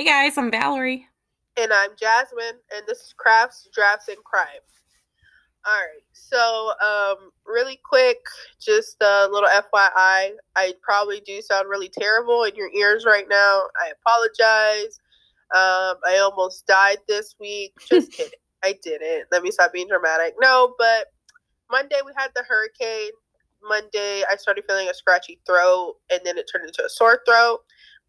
Hey guys, I'm Valerie. And I'm Jasmine, and this is Crafts, Drafts, and Crime. All right, so um, really quick, just a little FYI. I probably do sound really terrible in your ears right now. I apologize. Um, I almost died this week. Just kidding. I didn't. Let me stop being dramatic. No, but Monday we had the hurricane. Monday I started feeling a scratchy throat, and then it turned into a sore throat.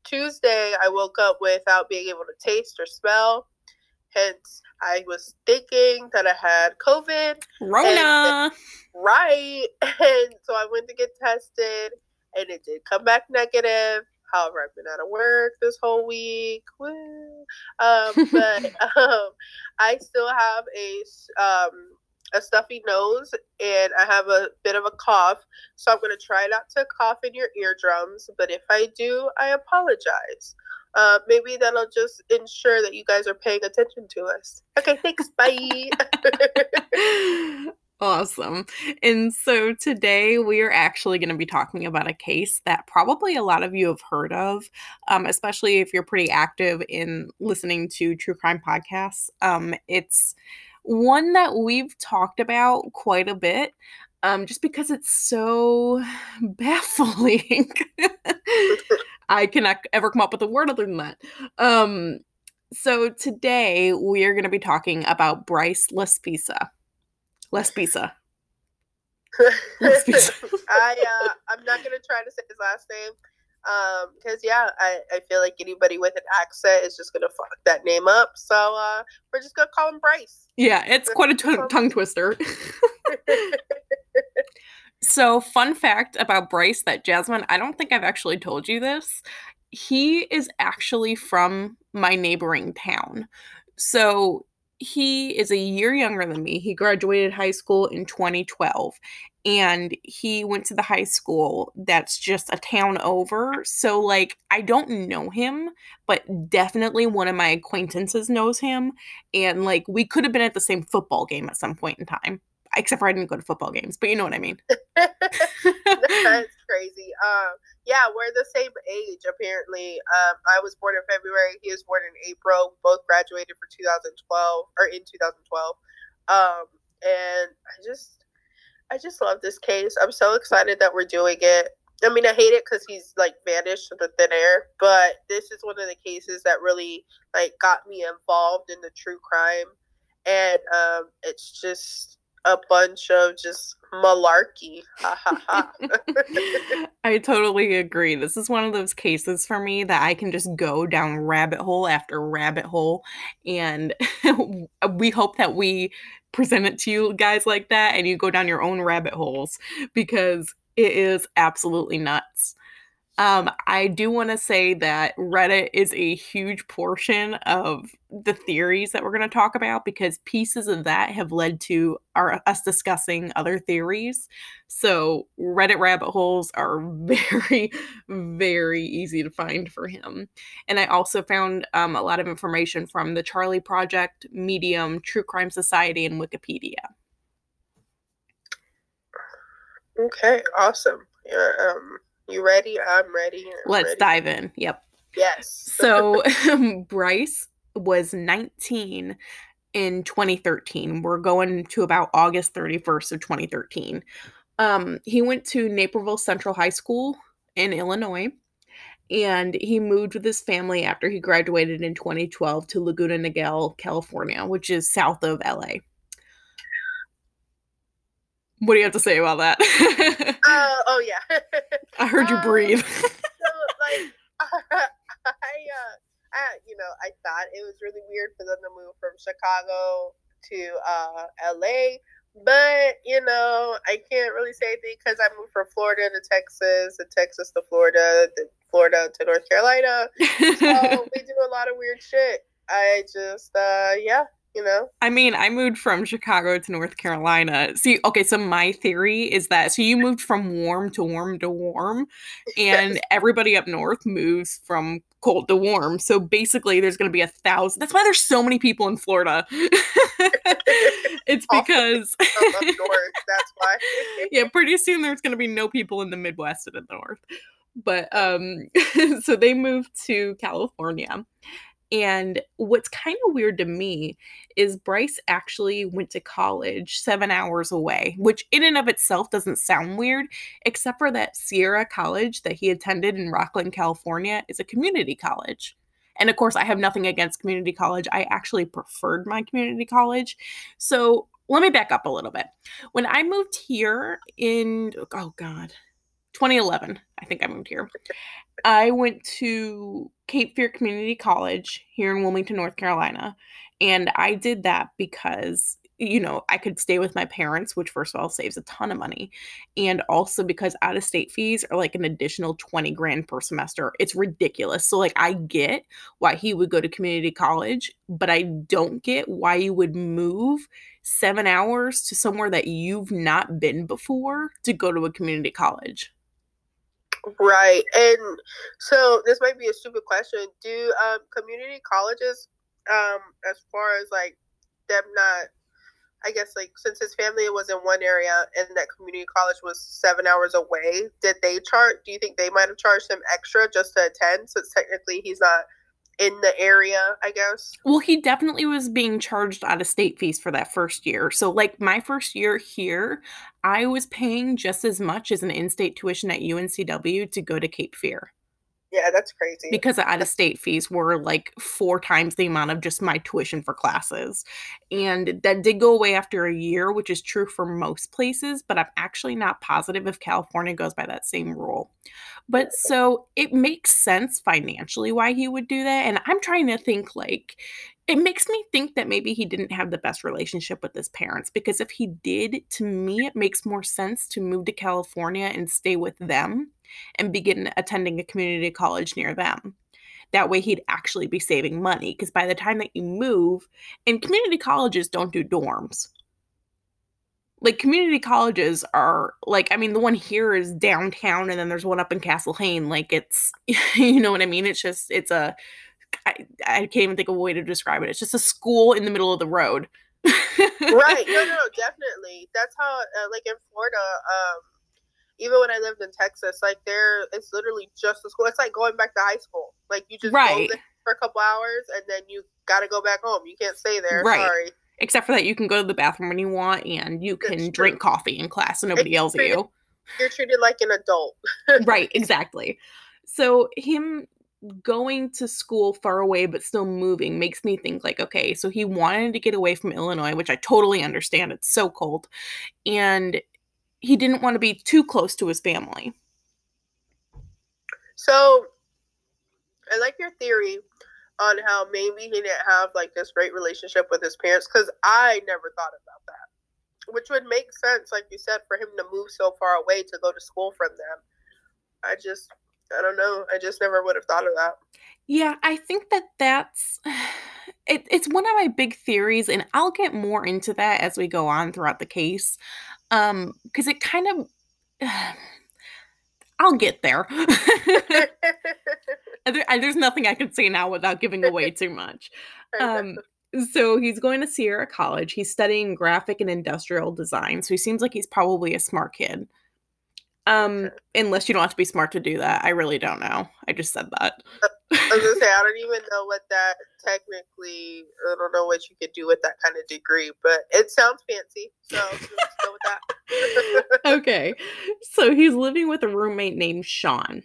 Tuesday I woke up without being able to taste or smell. Hence, I was thinking that I had COVID. Rona. And, right. And so I went to get tested, and it did come back negative. However, I've been out of work this whole week. Woo. Um, but um, I still have a um, a stuffy nose and I have a bit of a cough. So I'm going to try not to cough in your eardrums. But if I do, I apologize. Uh, maybe that'll just ensure that you guys are paying attention to us. Okay, thanks. Bye. Awesome. And so today we are actually going to be talking about a case that probably a lot of you have heard of, um, especially if you're pretty active in listening to true crime podcasts. Um, it's one that we've talked about quite a bit. Um, just because it's so baffling. I cannot ever come up with a word other than that. Um, so today we are going to be talking about Bryce Laspisa. Laspisa. Laspisa. I uh, I'm not gonna try to say his last name. Um, because yeah, I, I feel like anybody with an accent is just gonna fuck that name up. So uh we're just gonna call him Bryce. Yeah, it's quite a t- tongue twister. so, fun fact about Bryce that Jasmine, I don't think I've actually told you this. He is actually from my neighboring town. So, he is a year younger than me. He graduated high school in 2012 and he went to the high school that's just a town over. So, like, I don't know him, but definitely one of my acquaintances knows him. And, like, we could have been at the same football game at some point in time, except for I didn't go to football games, but you know what I mean. that's crazy. Um, yeah, we're the same age apparently. Um, I was born in February. He was born in April. Both graduated for 2012 or in 2012. Um, and I just, I just love this case. I'm so excited that we're doing it. I mean, I hate it because he's like vanished into thin air, but this is one of the cases that really like got me involved in the true crime, and um, it's just a bunch of just malarkey. I totally agree. This is one of those cases for me that I can just go down rabbit hole after rabbit hole. And we hope that we present it to you guys like that and you go down your own rabbit holes because it is absolutely nuts. Um, I do want to say that Reddit is a huge portion of the theories that we're going to talk about because pieces of that have led to our us discussing other theories. So Reddit rabbit holes are very, very easy to find for him. And I also found um, a lot of information from the Charley Project, Medium, True Crime Society, and Wikipedia. Okay, awesome. Yeah, um you ready? I'm ready. I'm Let's ready. dive in. Yep. Yes. so Bryce was 19 in 2013. We're going to about August 31st of 2013. Um, he went to Naperville Central High School in Illinois, and he moved with his family after he graduated in 2012 to Laguna Niguel, California, which is south of LA. What do you have to say about that? uh, oh yeah. I heard you um, breathe. so like I uh I, you know, I thought it was really weird for them to move from Chicago to uh LA, but you know, I can't really say anything because I moved from Florida to Texas, and Texas to Florida, then Florida to North Carolina. So we do a lot of weird shit. I just, uh, yeah, you know? I mean i moved from chicago to north carolina. See okay so my theory is that so you moved from warm to warm to warm and everybody up north moves from cold to warm. So basically there's going to be a thousand that's why there's so many people in florida. It's because north. That's why. yeah pretty soon there's going to be no people in the midwest and in the north. But um so they moved to california And what's kind of weird to me is Bryce actually went to college seven hours away, which in and of itself doesn't sound weird, except for that Sierra College that he attended in Rocklin, California, is a community college. And of course, I have nothing against community college. I actually preferred my community college. So let me back up a little bit. When I moved here in, oh God, 2011, I think I moved here. I went to Cape Fear Community College here in Wilmington, North Carolina. And I did that because, you know, I could stay with my parents, which, first of all, saves a ton of money. And also because out of state fees are like an additional 20 grand per semester. It's ridiculous. So, like, I get why he would go to community college, but I don't get why you would move seven hours to somewhere that you've not been before to go to a community college. Right. And so this might be a stupid question. Do um, community colleges, um, as far as like them not, I guess like since his family was in one area and that community college was seven hours away, did they charge? Do you think they might have charged him extra just to attend since technically he's not in the area, I guess. Well, he definitely was being charged out of state fees for that first year. So, like my first year here, I was paying just as much as an in state tuition at UNCW to go to Cape Fear. Yeah, that's crazy. Because the out of state fees were like four times the amount of just my tuition for classes. And that did go away after a year, which is true for most places, but I'm actually not positive if California goes by that same rule. But so it makes sense financially why he would do that. And I'm trying to think like, it makes me think that maybe he didn't have the best relationship with his parents because if he did, to me, it makes more sense to move to California and stay with them and begin attending a community college near them. That way, he'd actually be saving money because by the time that you move, and community colleges don't do dorms. Like community colleges are like, I mean, the one here is downtown, and then there's one up in Castle Hayne. Like it's, you know what I mean? It's just, it's a, I, I can't even think of a way to describe it. It's just a school in the middle of the road. right. No, no, definitely. That's how, uh, like in Florida, um, even when I lived in Texas, like there, it's literally just a school. It's like going back to high school. Like you just right. go there for a couple hours and then you got to go back home. You can't stay there. Right. Sorry. Except for that, you can go to the bathroom when you want and you can drink coffee in class, so nobody yells at you. You're treated like an adult. right. Exactly. So him going to school far away but still moving makes me think like okay so he wanted to get away from illinois which i totally understand it's so cold and he didn't want to be too close to his family. So, I like your theory on how maybe he didn't have like this great relationship with his parents because I never thought about that. Which would make sense, like you said, for him to move so far away to go to school from them. I just, I don't know. I just never would have thought of that. Yeah, I think that that's it, it's one of my big theories, and I'll get more into that as we go on throughout the case. Um, because it kind of I'll get there. there. There's nothing I can say now without giving away too much. Um, so he's going to Sierra College. He's studying graphic and industrial design. So he seems like he's probably a smart kid. Um, unless you don't have to be smart to do that. I really don't know. I just said that. I was gonna say I don't even know what that technically. I don't know what you could do with that kind of degree, but it sounds fancy. So let's go with that. okay, so he's living with a roommate named Sean,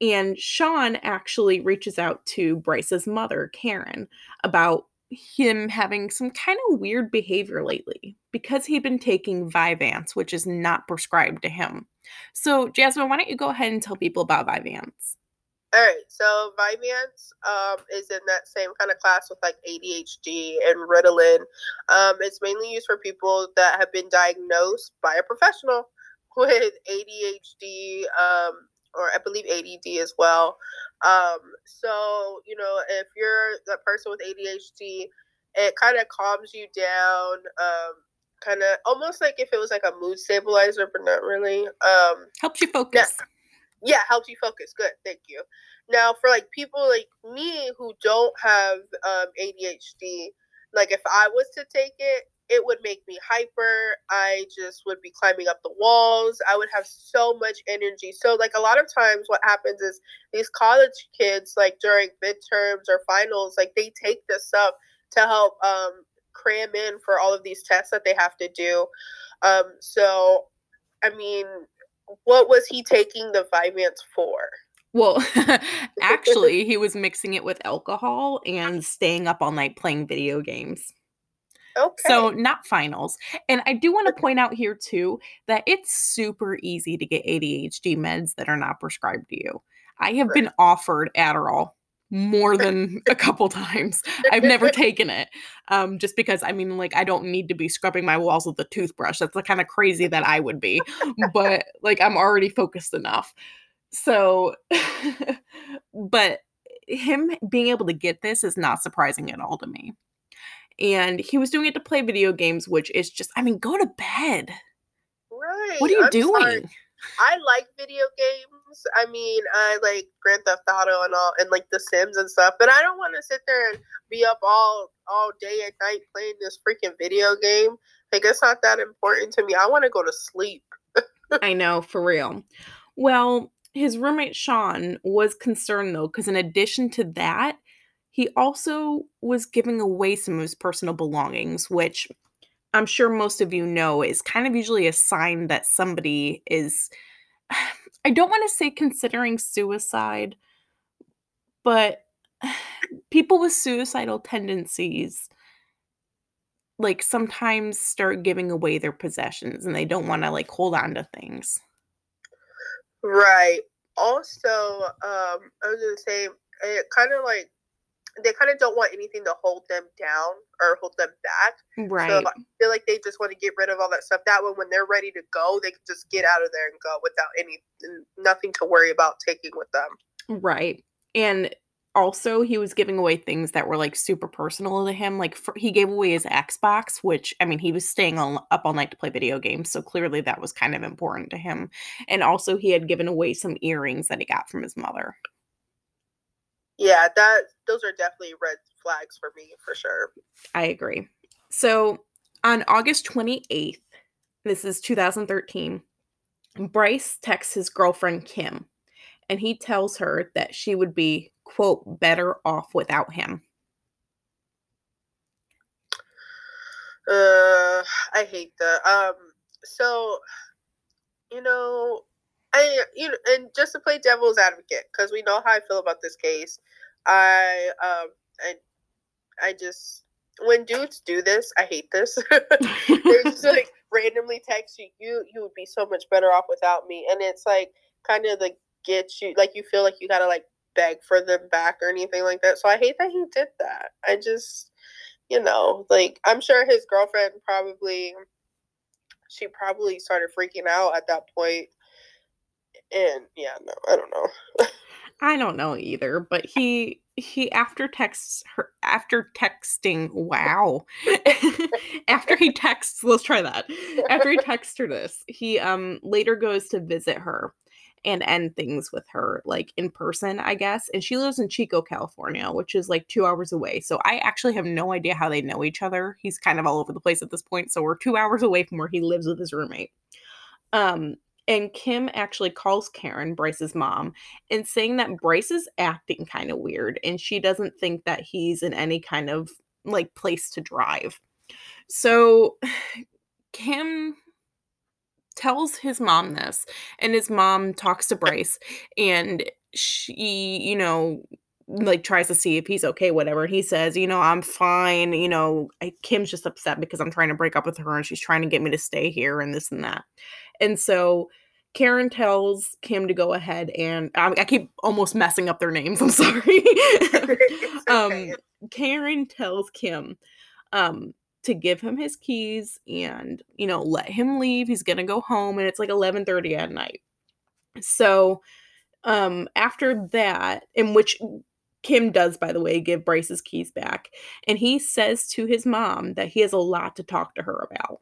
and Sean actually reaches out to Bryce's mother, Karen, about him having some kind of weird behavior lately because he'd been taking Vyvanse, which is not prescribed to him. So, Jasmine, why don't you go ahead and tell people about Vyvanse? All right, so Vyvanse um, is in that same kind of class with like ADHD and Ritalin. Um, it's mainly used for people that have been diagnosed by a professional with ADHD um, or I believe ADD as well. Um, so you know, if you're that person with ADHD, it kind of calms you down. Um, kind of almost like if it was like a mood stabilizer, but not really. Um, helps you focus. Yeah, yeah, helps you focus. Good, thank you. Now, for like people like me who don't have um, ADHD, like if I was to take it, it would make me hyper. I just would be climbing up the walls. I would have so much energy. So, like, a lot of times, what happens is these college kids, like during midterms or finals, like, they take this up to help um, cram in for all of these tests that they have to do. Um, so, I mean, what was he taking the Vyvanse for? Well, actually, he was mixing it with alcohol and staying up all night playing video games. Okay. So, not finals. And I do want to point out here, too, that it's super easy to get ADHD meds that are not prescribed to you. I have been offered Adderall more than a couple times. I've never taken it. Um, just because I mean, like, I don't need to be scrubbing my walls with a toothbrush. That's the kind of crazy that I would be. But like I'm already focused enough. So but him being able to get this is not surprising at all to me. And he was doing it to play video games, which is just I mean, go to bed. Right. What are you I'm doing? sorry. I like video games. I mean, I like Grand Theft Auto and all, and like The Sims and stuff. But I don't want to sit there and be up all all day and night playing this freaking video game. Like it's not that important to me. I want to go to sleep. I know, for real. Well, his roommate Sean was concerned though, because in addition to that, he also was giving away some of his personal belongings, which I'm sure most of you know is kind of usually a sign that somebody is, I don't want to say considering suicide, but people with suicidal tendencies like sometimes start giving away their possessions and they don't want to like hold on to things. Right. Also, um, I was gonna say it kind of like they kind of don't want anything to hold them down or hold them back. Right. So I feel like they just want to get rid of all that stuff. That way, when they're ready to go, they can just get out of there and go without any nothing to worry about taking with them. Right. And also, he was giving away things that were like super personal to him. Like for, he gave away his Xbox, which I mean, he was staying on, up all night to play video games, so clearly that was kind of important to him. And also, he had given away some earrings that he got from his mother. Yeah, that those are definitely red flags for me for sure. I agree. So on August 28th, this is 2013, Bryce texts his girlfriend Kim and he tells her that she would be, quote, better off without him. Uh, I hate that. Um, so, you know, I, you know, and just to play devil's advocate, because we know how I feel about this case, I, um, I, I just, when dudes do this, I hate this. they just like randomly text you, you, you would be so much better off without me, and it's like kind of like get you, like you feel like you gotta like beg for them back or anything like that. So I hate that he did that. I just, you know, like I'm sure his girlfriend probably, she probably started freaking out at that point. And yeah, no, I don't know. I don't know either, but he he after texts her after texting wow. After he texts let's try that. After he texts her this he um later goes to visit her and end things with her like in person i guess and she lives in chico california which is like two hours away so i actually have no idea how they know each other. He's kind of all over the place at this point so we're two hours away from where he lives with his roommate. Um and Kim actually calls Karen, Bryce's mom, and saying that Bryce is acting kind of weird and she doesn't think that he's in any kind of like place to drive. So Kim tells his mom this, and his mom talks to Bryce, and she, you know, like tries to see if he's okay, whatever. He says, you know, I'm fine. You know, I, Kim's just upset because I'm trying to break up with her and she's trying to get me to stay here and this and that. And so Karen tells Kim to go ahead and I, I keep almost messing up their names. I'm sorry. um, Karen tells Kim um, to give him his keys and you know let him leave. He's gonna go home, and it's like 11:30 at night. So um, after that, in which Kim does, by the way, give Bryce's keys back, and he says to his mom that he has a lot to talk to her about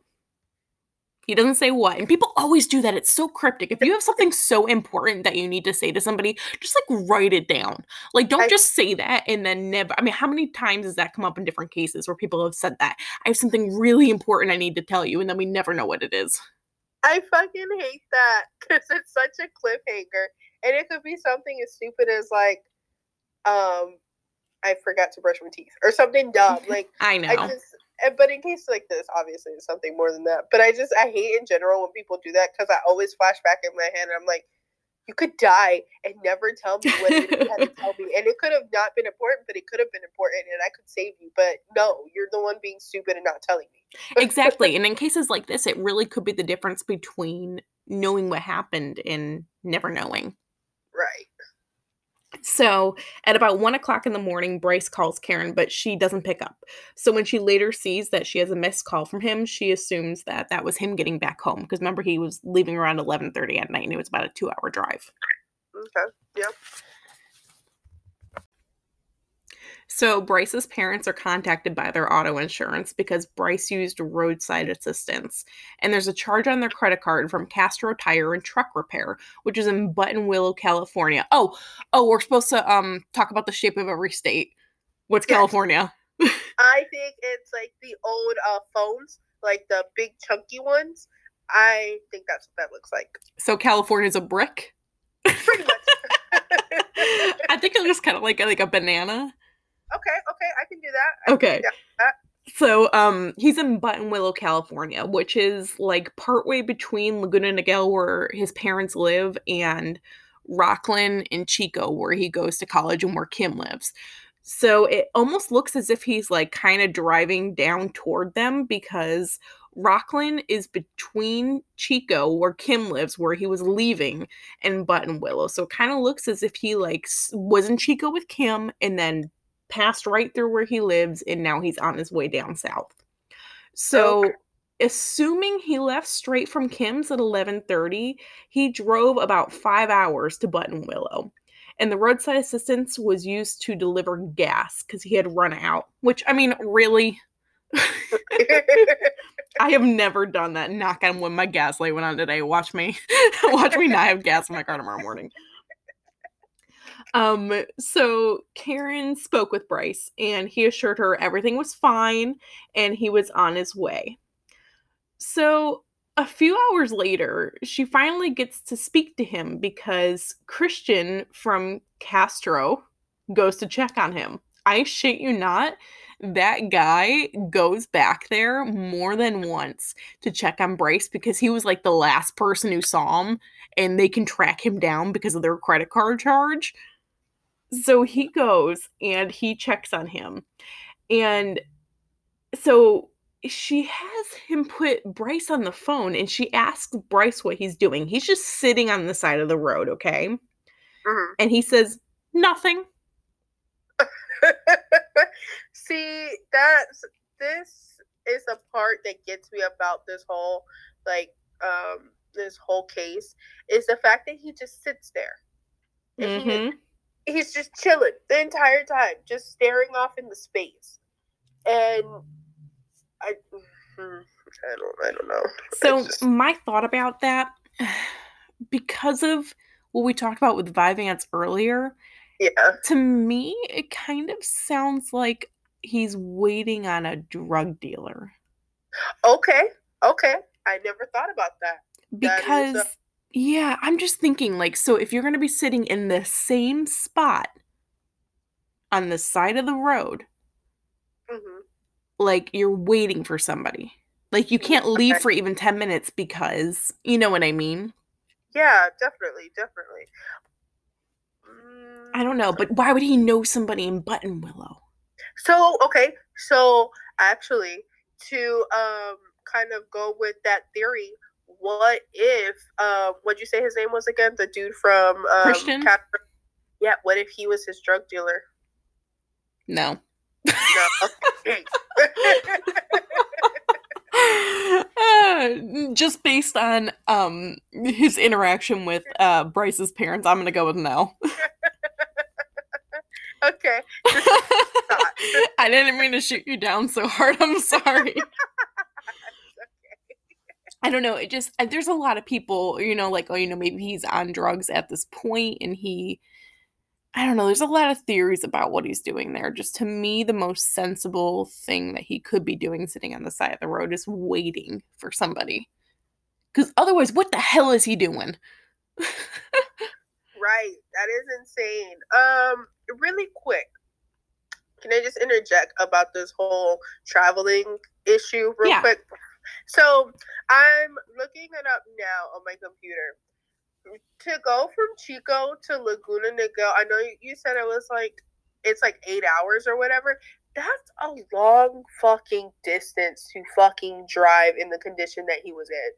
He doesn't say what. And people always do that. It's so cryptic. If you have something so important that you need to say to somebody, just like write it down. Like don't I- just say that and then never I mean, how many times has that come up in different cases where people have said that? I have something really important I need to tell you, and then we never know what it is. I fucking hate that because it's such a cliffhanger, and it could be something as stupid as like, um, I forgot to brush my teeth or something dumb. Like I know. I just, but in cases like this, obviously it's something more than that. But I just I hate in general when people do that because I always flash back in my head and I'm like, you could die and never tell me what you had to tell me, and it could have not been important, but it could have been important, and I could save you. But no, you're the one being stupid and not telling me. exactly. And in cases like this, it really could be the difference between knowing what happened and never knowing. So at about one o'clock in the morning, Bryce calls Karen, but she doesn't pick up. So when she later sees that she has a missed call from him, she assumes that that was him getting back home. Because remember, he was leaving around eleven thirty at night, and it was about a two-hour drive. Okay. Yep. So Bryce's parents are contacted by their auto insurance because Bryce used roadside assistance, and there's a charge on their credit card from Castro Tire and Truck Repair, which is in Buttonwillow, California. Oh, oh, we're supposed to um talk about the shape of every state. What's Yes. California? I think it's like the old uh, phones, like the big chunky ones. I think that's what that looks like. So California's a brick. Pretty much. I think it looks kind of like like a banana. Okay, okay, I can do that. I Okay. do that. So um he's in Buttonwillow, California, which is like partway between Laguna Niguel where his parents live and Rocklin and Chico where he goes to college and where Kim lives. So it almost looks as if he's like kind of driving down toward them because Rocklin is between Chico where Kim lives where he was leaving and Buttonwillow. So it kind of looks as if he like was in Chico with Kim and then passed right through where he lives and now he's on his way down south. So Okay. assuming he left straight from Kim's at 11:30, he drove about 5 hours to Buttonwillow. And the roadside assistance was used to deliver gas cuz he had run out, which I mean, really I have never done that. Knock on wood, my gas light went on today. Watch me. Watch me not have gas in my car tomorrow morning. Um, so Karen spoke with Bryce and he assured her everything was fine and he was on his way. So a few hours later, she finally gets to speak to him because Christian from Castro goes to check on him. I shit you not, that guy goes back there more than once to check on Bryce because he was like the last person who saw him and they can track him down because of their credit card charge. So he goes and he checks on him. And so she has him put Bryce on the phone and she asks Bryce what he's doing. He's just sitting on the side of the road, okay? Mhm. And he says, Nothing. See, that's this is the part that gets me about this whole like um this whole case is the fact that he just sits there. He- Mhm. He's just chilling the entire time, just staring off into space. And I, I don't, I don't know. So just- my thought about that, because of what we talked about with Vyvanse earlier, yeah, to me it kind of sounds like he's waiting on a drug dealer. okay, okay. I never thought about that. That Because yeah, I'm just thinking like so if you're going to be sitting in the same spot on the side of the road, hmm like you're waiting for somebody. Like you can't leave Okay. for even 10 minutes because you know what I mean? Yeah, definitely, definitely. Mm, I don't know, but why would he know somebody in Buttonwillow? So okay, so actually, to um kind of go with that theory, what if um what'd you say his name was again? The dude from um, Christian? Yeah, what if he was his drug dealer? No. No. Okay. Uh, just based on um his interaction with uh Bryce's parents, I'm gonna go with no. okay. I didn't mean to shoot you down so hard. I'm sorry. I don't know. It just there's a lot of people, you know, like oh, you know, maybe he's on drugs at this point, and he, I don't know. There's a lot of theories about what he's doing there. Just to me, the most sensible thing that he could be doing, sitting on the side of the road, is waiting for somebody. Because otherwise, what the hell is he doing? right, that is insane. Um, really quick, can I just interject about this whole traveling issue real Yeah. quick? So I'm looking it up now on my computer. To go from Chico to Laguna Niguel, I know you- said it was like it's like eight hours or whatever. That's a long fucking distance to fucking drive in the condition that he was in.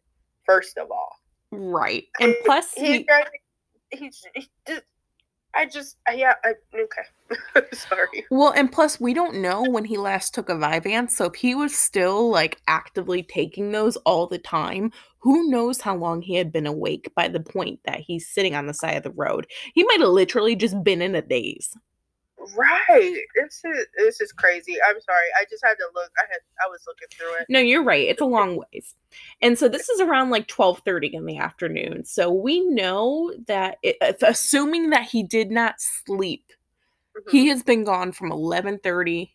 First of all, Right. And plus, he's he, driving. He's he just. I yeah. I, okay. Sorry. well, and plus, we don't know when he last took a Vyvanse. So if he was still like actively taking those all the time, who knows how long he had been awake by the point that he's sitting on the side of the road? He might have literally just been in a daze. Right. This is this is crazy. I'm sorry. I just had to look. I had I was looking through it. No, you're right. It's a long ways. And so this is around like 12:30 in the afternoon. So we know that it, assuming that he did not sleep, Mhm. he has been gone from 11:30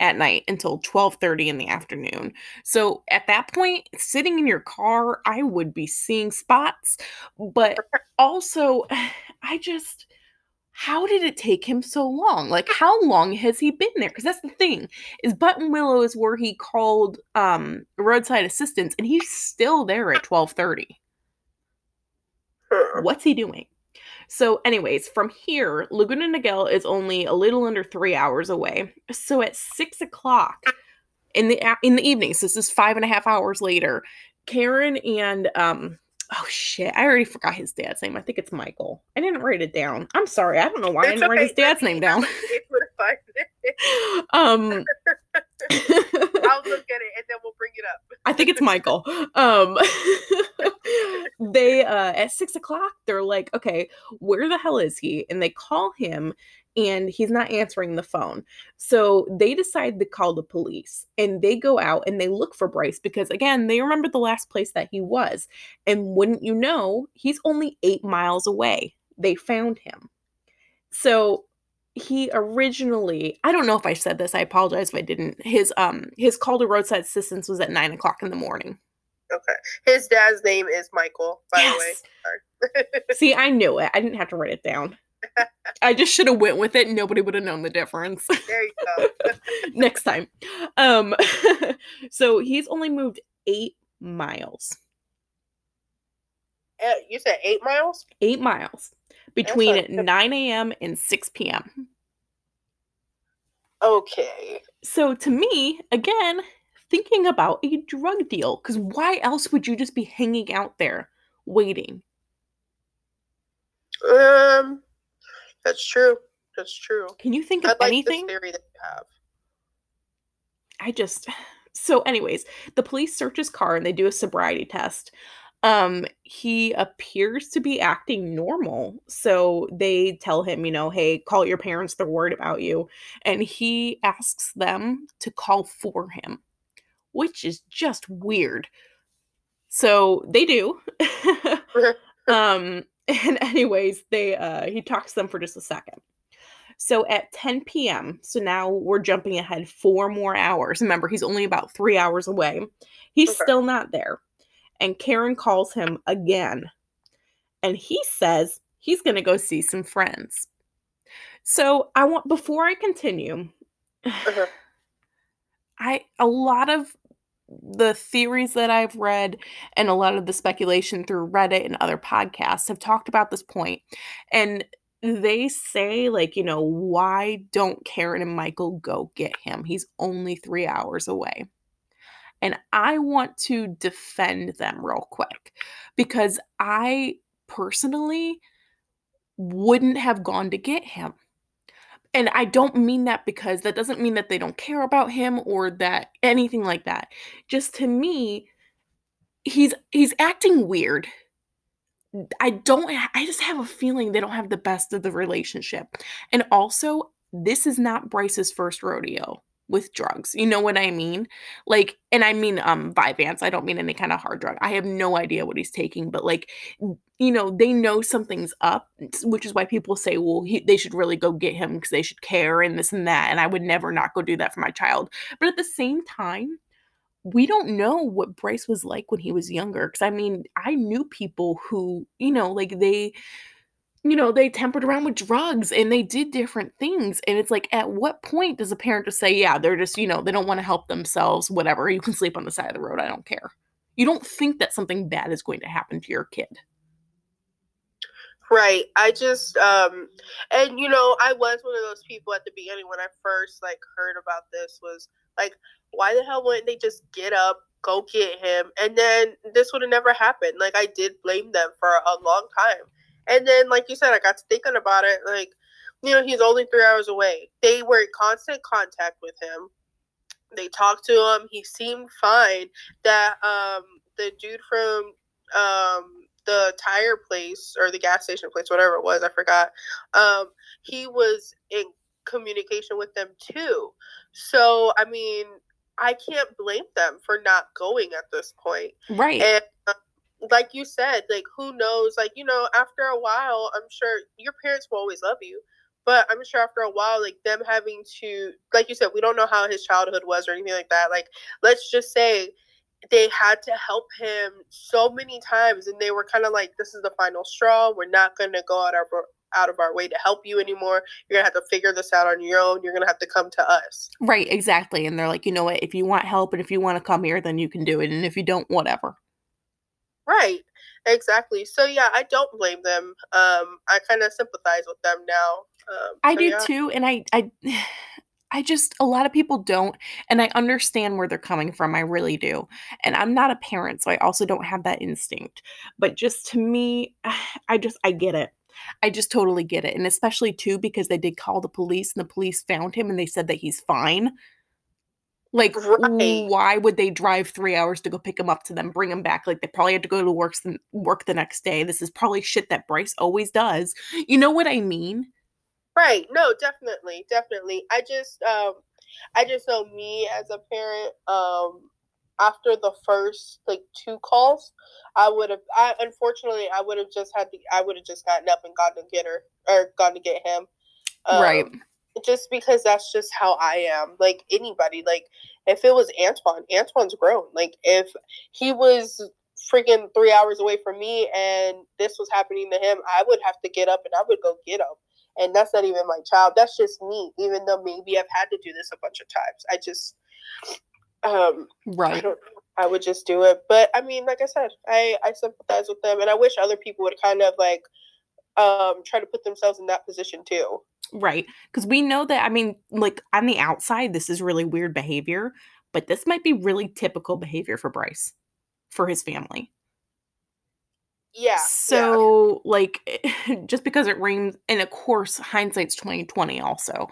at night until 12:30 in the afternoon. So at that point, sitting in your car, I would be seeing spots, but also I just how did it take him so long? Like how long has he been there? Cuz that's the thing. Is Buttonwillow is where he called um roadside assistance and he's still there at 12:30 what's he doing? So, anyways, from here, Laguna Niguel is only a little under three hours away. So at six o'clock in the in the evening, so this is five and a half hours later, Karen and um oh shit, I already forgot his dad's name. I think it's Michael. I didn't write it down. I'm sorry. I don't know why I didn't write his okay. dad's name down. It would find it. um I'll look at it and then we'll bring it up. I think it's Michael. Um, they uh, at six o'clock, they're like, okay, where the hell is he? And they call him, and he's not answering the phone. So they decide to call the police, and they go out and they look for Bryce because again, they remember the last place that he was, and wouldn't you know, he's only eight miles away. They found him. So he originally i don't know if i said this i apologize if i didn't his um his call to roadside assistance was at nine o'clock in the morning Okay. His dad's name is Michael, by Yes. the way. see i knew it i didn't have to write it down i just should have went with it nobody would have known the difference There you go. next time um so he's only moved eight miles Eh, you said eight miles? eight miles between not 9 a.m and 6 p.m Okay. so to me again thinking about a drug deal because why else would you just be hanging out there waiting Um, that's true. That's true. can you think I of like anything theory that you have. i just so anyways the police search his car and they do a sobriety test um he appears to be acting normal so they tell him you know hey call your parents they're worried about you and he asks them to call for him which is just weird. So they do. Um and anyways they uh he talks to them for just a second. So at 10 p.m so now we're jumping ahead four more hours remember he's only about three hours away he's Okay. still not there and karen calls him again. And he says he's going to go see some friends. So i want before i continue Uh-huh. I a lot of the theories that I've read and a lot of the speculation through Reddit and other podcasts have talked about this point and they say like you know why don't Karen and Michael go get him? He's only 3 hours away and I want to defend them real quick because I personally wouldn't have gone to get him and I don't mean that because that doesn't mean that they don't care about him or that anything like that. Just to me, he's he's acting weird. I don't I just have a feeling they don't have the best of the relationship. And also, this is not Bryce's first rodeo. With drugs. You know what I mean? Like, and I mean um Vyvanse. I don't mean any kind of hard drug. I have no idea what he's taking, but like, you know, they know something's up, which is why people say, well, he, they should really go get him because they should care and this and that. And I would never not go do that for my child. But at the same time, we don't know what Bryce was like when he was younger. Because I mean, I knew people who, you know, like they you know, they tempered around with drugs and they did different things. And it's like, at what point does a parent just say, yeah, they're just, you know, they don't want to help themselves, whatever. You can sleep on the side of the road. I don't care. You don't think that something bad is going to happen to your kid. Right. I just um and you know, I was one of those people at the beginning when I first like heard about this was like, why the hell wouldn't they just get up, go get him? And then this would have never happened. Like I did blame them for a long time. And then, like you said, I got to thinking about it. Like, you know, he's only three hours away. They were in constant contact with him. They talked to him. He seemed fine. That um, the dude from um, the tire place or the gas station place, whatever it was, I forgot. Um, he was in communication with them too. So, I mean, I can't blame them for not going at this point. Right. And like you said, like who knows? Like you know, after a while, I'm sure your parents will always love you, but I'm sure after a while, like them having to, like you said, we don't know how his childhood was or anything like that. Like let's just say they had to help him so many times, and they were kind of like, "This is the final straw. We're not going to go out our out of our way to help you anymore. You're gonna have to figure this out on your own. You're gonna have to come to us." Right, exactly. And they're like, you know what? If you want help and if you want to come here, then you can do it. And if you don't, whatever. Right. Exactly. So yeah, I don't blame them. Um, I kind of sympathize with them now. Um, I so, do yeah. too, and I, I, I just a lot of people don't, and I understand where they're coming from. I really do, and I'm not a parent, so I also don't have that instinct. But just to me, I just I get it. I just totally get it, and especially too because they did call the police, and the police found him, and they said that he's fine. Like, Right. why would they drive three hours to go pick him up to them, bring him back? Like, they probably had to go to work work the next day. This is probably shit that Bryce always does. You know what I mean? Right. No, definitely, definitely. I just um I just know me as a parent, um after the first like two calls, I would have I unfortunately I would have just had to I would have just gotten up and gone to get her or gone to get him. right. Just because that's just how I am. Like anybody, like if it was Antoine, Antoine's grown. Like if he was freaking three hours away from me and this was happening to him, I would have to get up and I would go get him. And that's not even my child. That's just me. Even though maybe I've had to do this a bunch of times, I just, um, I Right. don't. I would just do it. But I mean, like I said, I I sympathize with them, and I wish other people would kind of like um try to put themselves in that position too. Right. Because we know that, I mean, like on the outside, this is really weird behavior, but this might be really typical behavior for Bryce, for his family. Yeah. yeah. So, like, just because it rains, and of course, hindsight's 2020 also.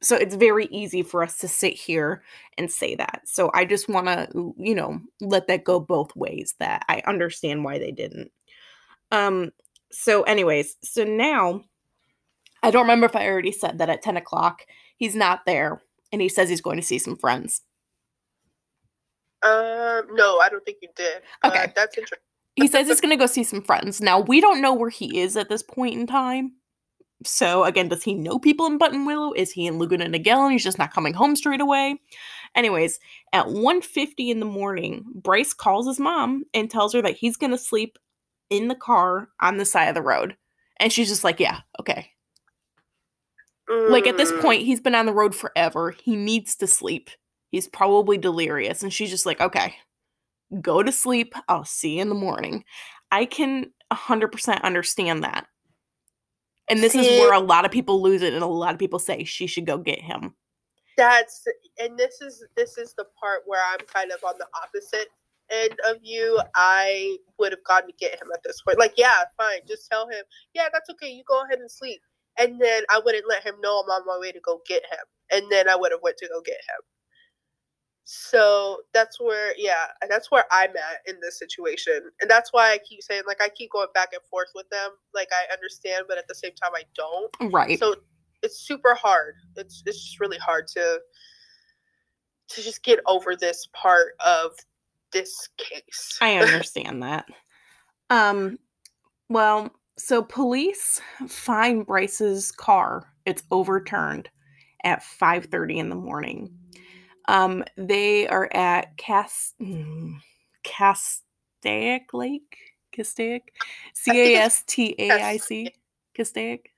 So it's very easy for us to sit here and say that. So I just want to, you know, let that go both ways that I understand why they didn't. Um, so anyways, so now I don't remember if I already said that at 10 o'clock he's not there and he says he's going to see some friends. Um, no, I don't think you did. Okay. But that's interesting. He says he's going to go see some friends. Now, we don't know where he is at this point in time. So, again, does he know people in Buttonwillow? Is he in Laguna Niguel and he's just not coming home straight away? Anyways, at 1.50 in the morning, Bryce calls his mom and tells her that he's going to sleep in the car on the side of the road. And she's just like, yeah, okay. Like at this Mm, point, he's been on the road forever. He needs to sleep. He's probably delirious. And she's just like, okay, go to sleep. I'll see you in the morning. I can 100% understand that. And this is where a lot of people lose it, and a lot of people say she should go get him. that's and this is this is the part where I'm kind of on the opposite end of you. I would have gone to get him at this point. Like, yeah, fine, just tell him, yeah, that's okay. You go ahead and sleep, and then I wouldn't let him know I'm on my way to go get him, and then I would have went to go get him. So that's where, yeah, that's where I'm at in this situation, and that's why I keep saying, like, I keep going back and forth with them. Like, I understand, but at the same time, I don't. Right. So it's super hard. It's it's just really hard to to just get over this part of this case. I understand that. Um, well, so police find Bryce's car. It's overturned at 5:30 in the morning. Um, they are at Cas Castaic Lake, Castaic, C A S T A I C, Castaic.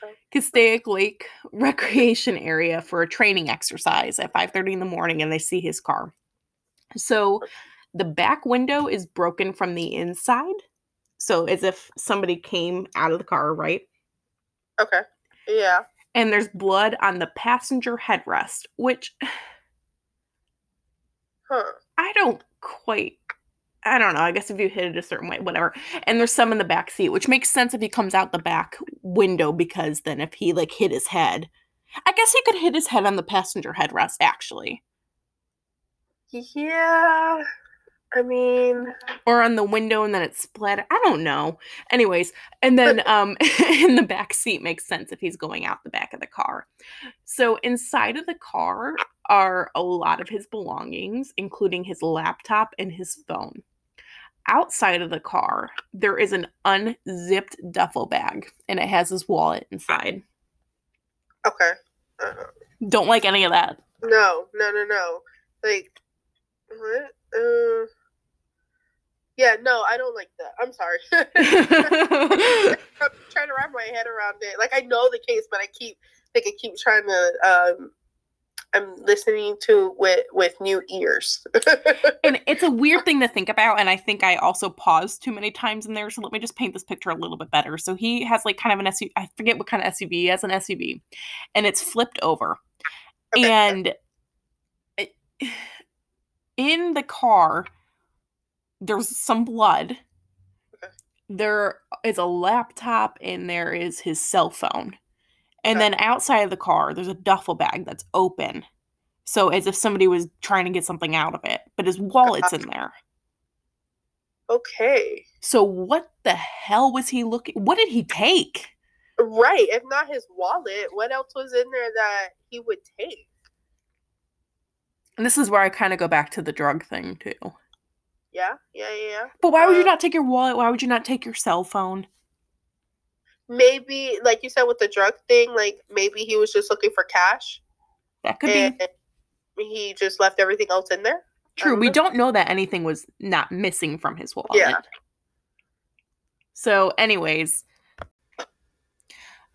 So. Castaic Lake recreation area for a training exercise at 5:30 in the morning and they see his car. So the back window is broken from the inside. So as if somebody came out of the car, right? Okay. Yeah. And there's blood on the passenger headrest, which Huh. I don't quite I don't know. I guess if you hit it a certain way, whatever. And there's some in the back seat, which makes sense if he comes out the back window because then if he like hit his head, I guess he could hit his head on the passenger headrest actually. Yeah. I mean, or on the window and then it split. I don't know. Anyways, and then um in the back seat makes sense if he's going out the back of the car. So inside of the car are a lot of his belongings, including his laptop and his phone. Outside of the car, there is an unzipped duffel bag and it has his wallet inside. okay. Uh, Don't like any of that. no, no, no, no. Like, what? Uh, yeah, no, I don't like that. I'm sorry. I'm trying to wrap my head around it. Like, I know the case, but I keep, like, I keep trying to, um, I'm listening to with with new ears. and it's a weird thing to think about and i think i also paused too many times in there so let me just paint this picture a little bit better so he has like kind of an suv i forget what kind of suv he has an suv and it's flipped over Okay. and it- in the car there's some blood Okay. there is a laptop and there is his cell phone and Okay. then outside of the car there's a duffel bag that's open so as if somebody was trying to get something out of it but his wallet's in there okay. so what the hell was he looking what did he take Right. If not his wallet, what else was in there that he would take? and this is where i kind of go back to the drug thing too Yeah, yeah, yeah. yeah. but why would you Uh, not take your wallet why would you not take your cell phone Maybe, like you said with the drug thing, like maybe he was just looking for cash that could and be he just left everything else in there. True. We know. don't know that anything was not missing from his wallet. Yeah. So, anyways,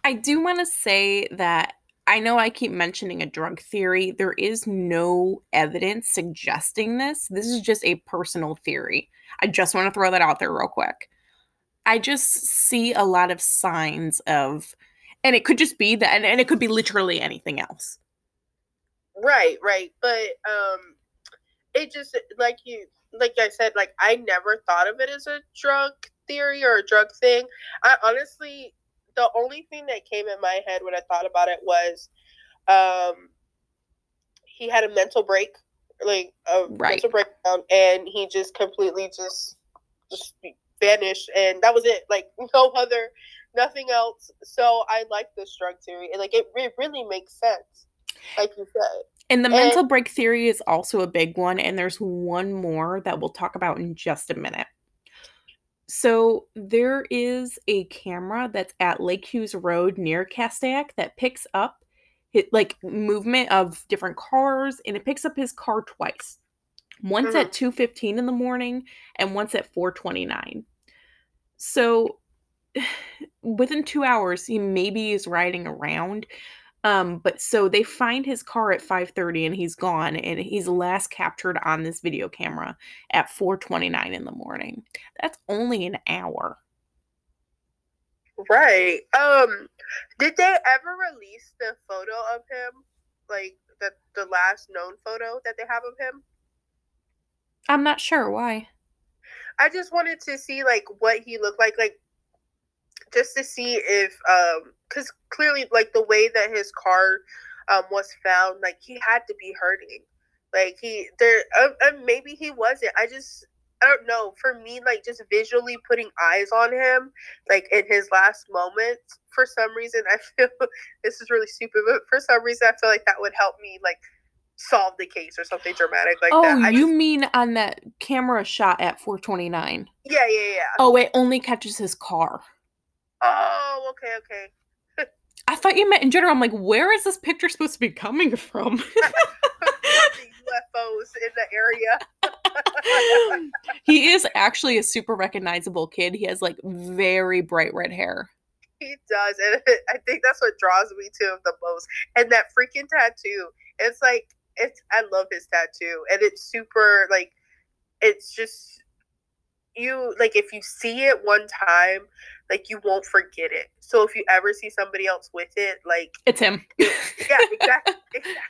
I do want to say that I know I keep mentioning a drug theory. There is no evidence suggesting this. This is just a personal theory. I just want to throw that out there real quick. I just see a lot of signs of, and it could just be that, and, and it could be literally anything else. Right, right. But um it just like you like I said, like I never thought of it as a drug theory or a drug thing. I honestly the only thing that came in my head when I thought about it was um he had a mental break, like a Right. mental breakdown and he just completely just just vanished and that was it. Like no other nothing else. So I like this drug theory and like it, it really makes sense. Like you said. And the And- mental break theory is also a big one. And there's one more that we'll talk about in just a minute. So there is a camera that's at Lake Hughes Road near Castaic that picks up it, like movement of different cars and it picks up his car twice. Once mm-hmm. at 2:15 in the morning and once at 4:29. So within 2 hours he maybe is riding around um, but so they find his car at 5:30 and he's gone and he's last captured on this video camera at 4:29 in the morning. That's only an hour. Right. Um did they ever release the photo of him? Like the the last known photo that they have of him? I'm not sure why. I just wanted to see like what he looked like like just to see if um cuz clearly like the way that his car um was found like he had to be hurting. Like he there uh, uh, maybe he wasn't. I just I don't know. For me, like just visually putting eyes on him, like in his last moments, for some reason, I feel this is really stupid, but for some reason, I feel like that would help me like solve the case or something dramatic like oh, that. I you just- mean on that camera shot at 429? yeah, yeah, yeah. Oh, it only catches his car. Oh, okay, okay. I thought you meant in general. I'm like, where is this picture supposed to be coming from? the UFOs in the area. he is actually a super recognizable kid. He has like very bright red hair. He does, and I think that's what draws me to him the most. And that freaking tattoo. It's like it's. I love his tattoo, and it's super like. It's just you like if you see it one time, like you won't forget it. So if you ever see somebody else with it, like It's him. yeah, exactly. exactly.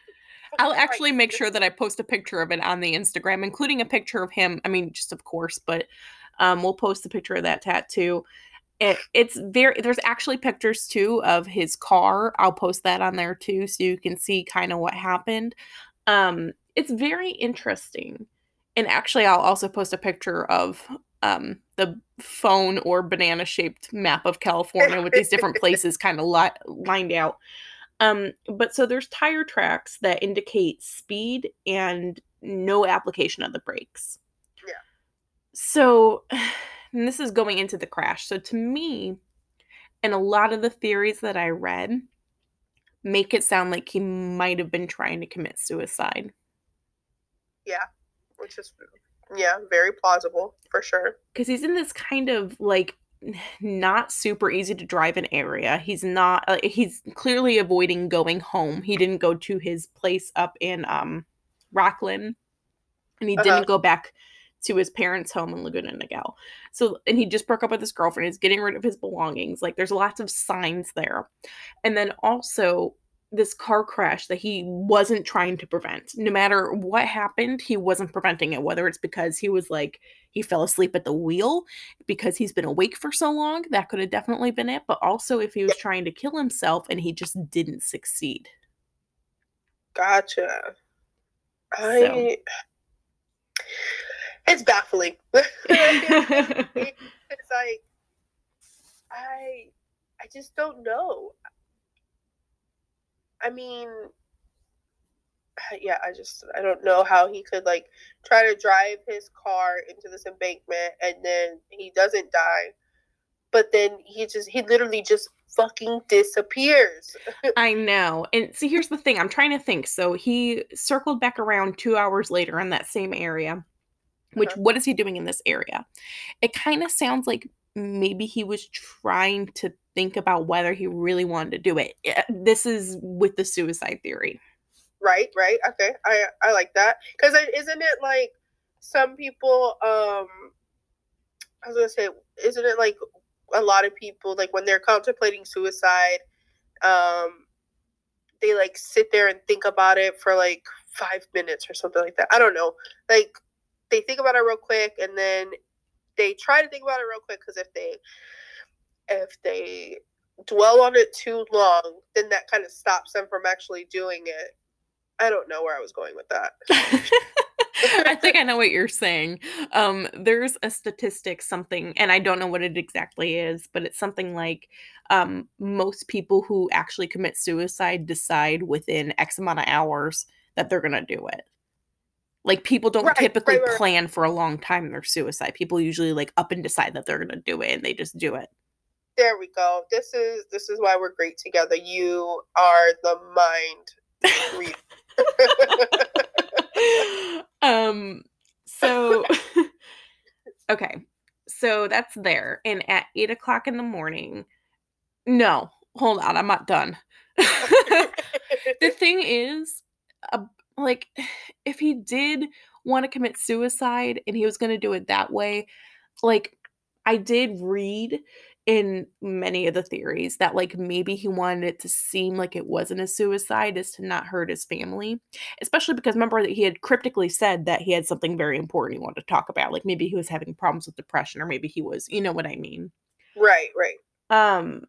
I'll actually make sure that I post a picture of it on the Instagram, including a picture of him. I mean, just of course, but um, we'll post a picture of that tattoo. It, it's very. There's actually pictures too of his car. I'll post that on there too, so you can see kind of what happened. Um, it's very interesting, and actually, I'll also post a picture of um the phone or banana shaped map of California with these different places kind of li- lined out. Um, but so there's tire tracks that indicate speed and no application of the brakes. Yeah. So, and this is going into the crash. So to me, and a lot of the theories that I read make it sound like he might have been trying to commit suicide Yeah, which is yeah, very plausible for sure. because he's in this kind of like not super easy to drive an area. He's not uh, he's clearly avoiding going home. He didn't go to his place up in um Rocklin and he Uh-huh. didn't go back to his parents' home in Laguna Niguel. So and he just broke up with his girlfriend. He's getting rid of his belongings. Like there's lots of signs there. And then also this car crash that he wasn't trying to prevent. No matter what happened, he wasn't preventing it. Whether it's because he was like he fell asleep at the wheel because he's been awake for so long, that could have definitely been it. But also if he was trying to kill himself and he just didn't succeed. Gotcha. I it's baffling. it's like I I just don't know. I mean yeah, I just I don't know how he could like try to drive his car into this embankment and then he doesn't die. But then he just he literally just fucking disappears. I know. And see, here's the thing. I'm trying to think. So he circled back around two hours later in that same area. Which, Uh-huh. what is he doing in this area? It kind of sounds like maybe he was trying to think about whether he really wanted to do it. This is with the suicide theory. Right, right. Okay. I I like that. Cuz isn't it like some people um I was going to say isn't it like a lot of people like when they're contemplating suicide um they like sit there and think about it for like 5 minutes or something like that. I don't know. Like they think about it real quick and then they try to think about it real quick cuz if they if they dwell on it too long, then that kind of stops them from actually doing it. I don't know where I was going with that. I think I know what you're saying. Um, there's a statistic, something, and I don't know what it exactly is, but it's something like um, most people who actually commit suicide decide within X amount of hours that they're gonna do it. Like people don't Right, typically right, right, plan for a long time their suicide. People usually like up and decide that they're gonna do it, and they just do it. There we go. This is this is why we're great together. You are the mind reader. um so okay so that's there and at eight o'clock in the morning no hold on i'm not done the thing is uh, like if he did want to commit suicide and he was going to do it that way like i did read in many of the theories that like maybe he wanted it to seem like it wasn't a suicide is to not hurt his family especially because remember that he had cryptically said that he had something very important he wanted to talk about like maybe he was having problems with depression or maybe he was you know what i mean right, right. um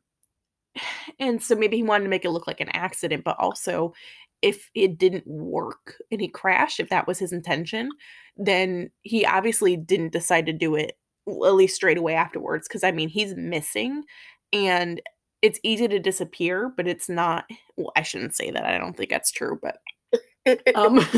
and so maybe he wanted to make it look like an accident but also if it didn't work and he crashed if that was his intention then he obviously didn't decide to do it at least straight away afterwards because i mean he's missing and it's easy to disappear but it's not well i shouldn't say that i don't think that's true but um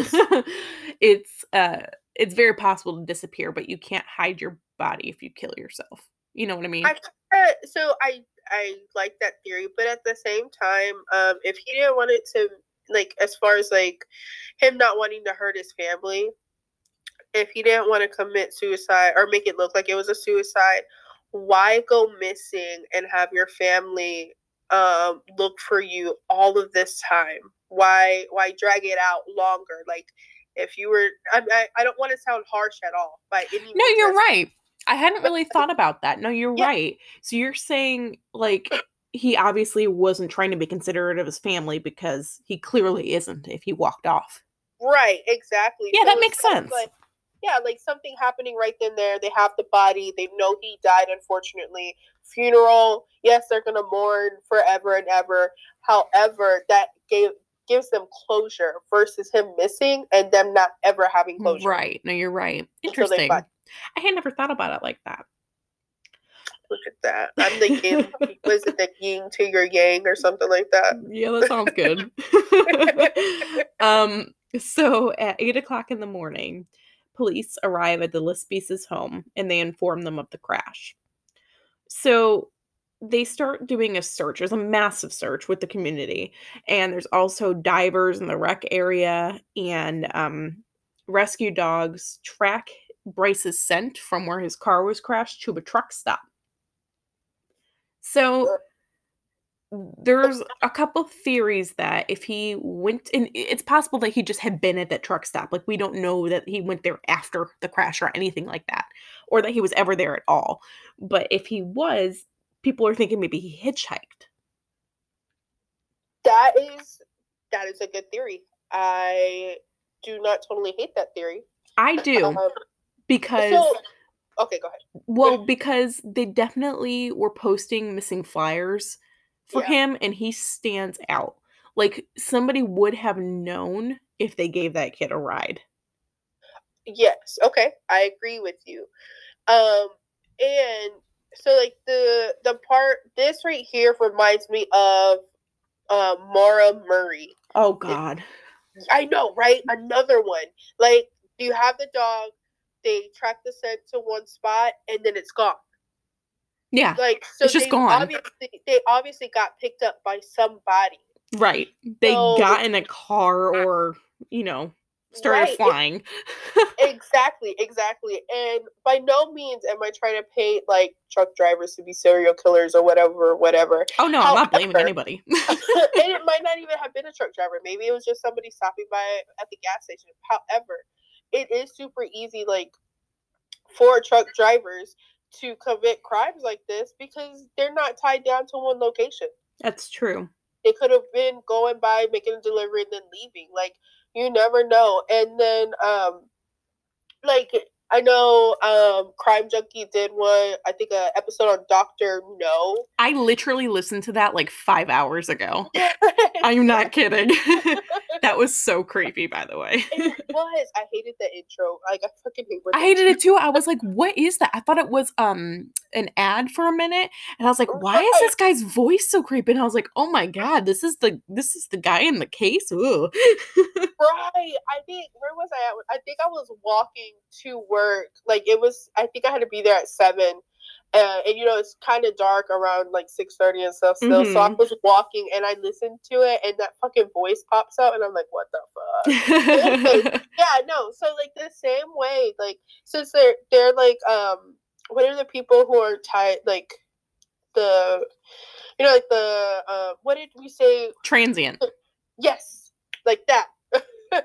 it's uh it's very possible to disappear but you can't hide your body if you kill yourself you know what i mean? I, uh, so I I like that theory, but at the same time, um, if he didn't want it to like as far as like him not wanting to hurt his family, if he didn't want to commit suicide or make it look like it was a suicide, why go missing and have your family um, look for you all of this time? Why why drag it out longer? Like if you were, I I, don't want to sound harsh at all by any. no you're as- right i hadn't really thought about that no you're Yeah. right so you're saying like he obviously wasn't trying to be considerate of his family because he clearly isn't if he walked off Right, exactly. Yeah, that makes sense. Like, yeah, like something happening right then there. They have the body. They know he died, unfortunately. Funeral, yes, they're gonna mourn forever and ever. However, that gave gives them closure versus him missing and them not ever having closure. right no you're right interesting i had never thought about it like that Look at that. I'm the yin. was it the yin to your yang or something like that? Yeah, that sounds good. um, so at eight o'clock in the morning, police arrive at the Laspisas' home and they inform them of the crash. So they start doing a search. There's a massive search with the community, and there's also divers in the wreck area, and um, rescue dogs track Bryce's scent from where his car was crashed to a truck stop. So there's a couple theories that if he went and it's possible that he just had been at that truck stop like we don't know that he went there after the crash or anything like that or that he was ever there at all but if he was people are thinking maybe he hitchhiked That is that is a good theory. I do not totally hate that theory. i do Um, because so, okay, go ahead. well because they definitely were posting missing flyers for Yeah. him and he stands out like somebody would have known if they gave that kid a ride Yes. Okay. I agree with you. Um, and so like the the part this right here reminds me of uh, Maura Murray. oh god I know, right? Another one. Like you have the dog, they track the scent to one spot, and then it's gone. Yeah Like so, It's just they gone. Obviously, they obviously got picked up by somebody. Right. They So- got in a car or, you know, started Right. flying. exactly, exactly. And by no means am I trying to paint like truck drivers to be serial killers or whatever, whatever. oh no, I'm not blaming anybody. and it might not even have been a truck driver. Maybe it was just somebody stopping by at the gas station. However, it is super easy, like for truck drivers to commit crimes like this because they're not tied down to one location. That's true. It could have been going by, making a delivery, and then leaving. Like you never know. And then, um, like I know, um, Crime Junkie did one. I think a episode on Doctor No. I literally listened to that like five hours ago. I'm not kidding. that was so creepy, by the way. It was. I hated the intro. Like I fucking hate. I hated it too. I was like, what is that? I thought it was um an ad for a minute. And I was like, why is this guy's voice so creepy? And I was like, oh my god, this is the this is the guy in the case. Ooh. Right. I think where was I at? I think I was walking to work. Like it was. I think I had to be there at seven. Uh, and you know it's kind of dark around like six thirty and stuff still. So I Mhm. was walking and I listened to it, and that fucking voice pops out, and I'm like, what the fuck? yeah, no. So like the same way, like since they're they're like um what are the people who are tied like the you know like the uh what did we say? Transient. Yes, like that.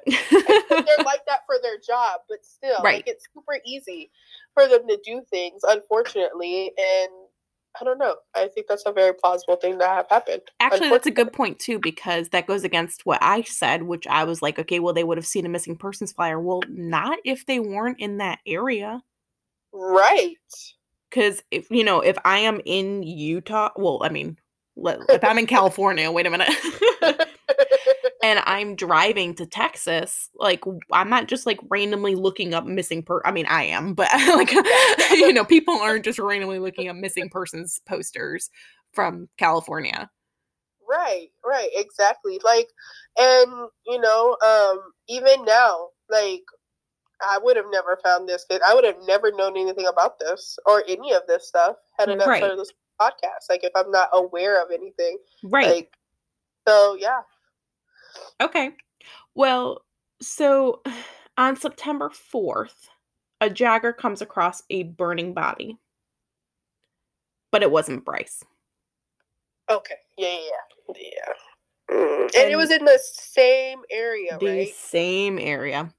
They're like that for their job, but still, Right. like it's super easy for them to do things, unfortunately. And I don't know. I think that's a very plausible thing to have happened. Actually, that's a good point too, because that goes against what I said, which I was like, okay, well, they would have seen a missing persons flyer. Well, not if they weren't in that area. Right. Because if you know, if I am in Utah, well, I mean, if I'm in California, wait a minute, and I'm driving to Texas, like I'm not just like randomly looking up missing per. I mean, I am, but like you know, people aren't just randomly looking up missing persons posters from California. Right, right, exactly. Like, and you know, um, even now, like, I would have never found this. I would have never known anything about this or any of this stuff had it not Right. started this podcast. Like, if I'm not aware of anything, Right. like, so yeah. Okay. Well, so on September 4th, a jogger comes across a burning body. But it wasn't Bryce. Okay. Yeah, yeah, yeah. yeah. Mm, And, it was in the same area, the right? same area.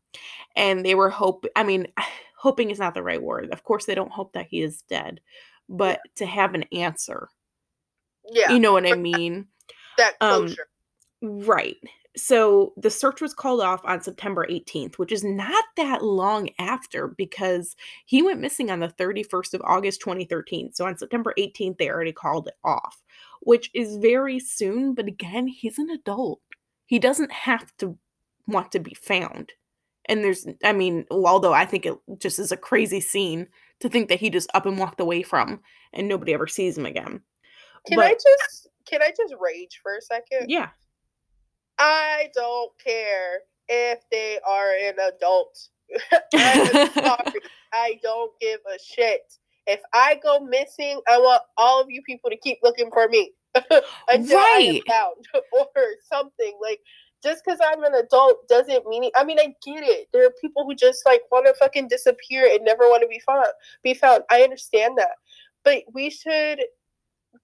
And they were hope I mean, hoping is not the right word. Of course they don't hope that he is dead, but to have an answer. Yeah. You know what I mean? that um, closure. Right. So the search was called off on September 18th, which is not that long after because he went missing on the 31st of August 2013. So on September 18th, they already called it off, which is very soon. But again, he's an adult. He doesn't have to want to be found. And there's, I mean, although I think it just is a crazy scene to think that he just up and walked away from and nobody ever sees him again. Can I just can I just rage for a second? Yeah. I don't care if they are an adult. I don't give a shit. If I go missing, I want all of you people to keep looking for me until I am Right. found or something. Like just because I'm an adult doesn't mean it. I mean, I get it. There are people who just like want to fucking disappear and never want to be found. Be found. I understand that, but we should.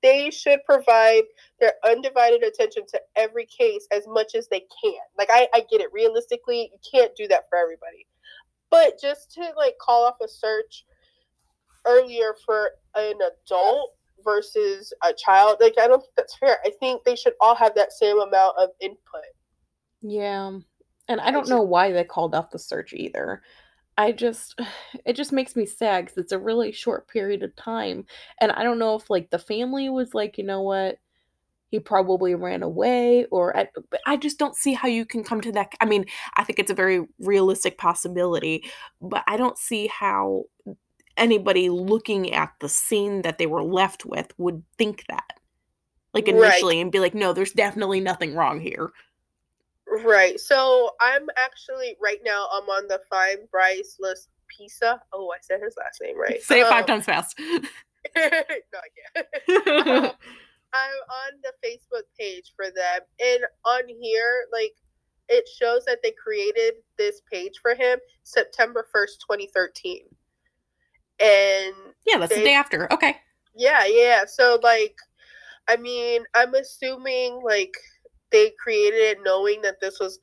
They should provide their undivided attention to every case as much as they can. Like I, I get it. Realistically, you can't do that for everybody. But just to like call off a search earlier for an adult versus a child, like I don't think that's fair. I think they should all have that same amount of input. Yeah. And I I don't know why they called off the search either. I just it just makes me sad cuz it's a really short period of time and I don't know if like the family was like, you know what? He probably ran away or I, but I just don't see how you can come to that I mean, I think it's a very realistic possibility, but I don't see how anybody looking at the scene that they were left with would think that. Like Right. initially and be like, "No, there's definitely nothing wrong here." Right. So I'm actually right now I'm on the Find Bryce list Pisa. Oh, I said his last name right. Say it five Um, times fast. no, I can't. I'm on the Facebook page for them, and on here, like, it shows that they created this page for him September 1st, 2013. And yeah, that's the day after. Okay. yeah, yeah. So, like, I mean, I'm assuming, like, they created it knowing that this was,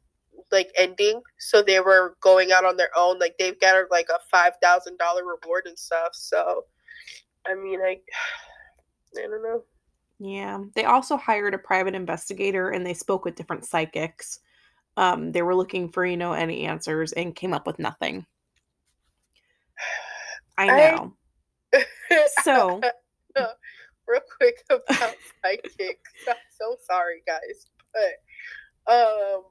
like, ending. So they were going out on their own. Like, they've got, like, a $5,000 reward and stuff. So, I mean, I, I don't know. Yeah. They also hired a private investigator and they spoke with different psychics. Um, they were looking for, you know, any answers and came up with nothing. I I- know. So, real quick about psychics. I'm so sorry, guys, but um,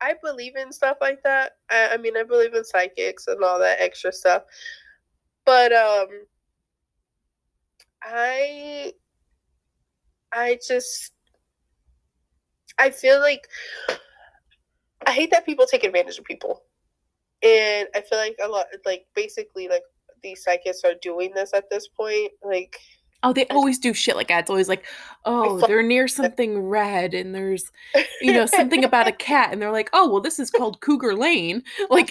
I believe in stuff like that. I, I mean, I believe in psychics and all that extra stuff, but um, I, I just, I feel like I hate that people take advantage of people, and I feel like a lot, like basically, like these psychics are doing this at this point, like. Oh, they always do shit like that. It's always like, oh, they're near something red and there's, you know, something about a cat. And they're like, oh, well, this is called Cougar Lane. Like,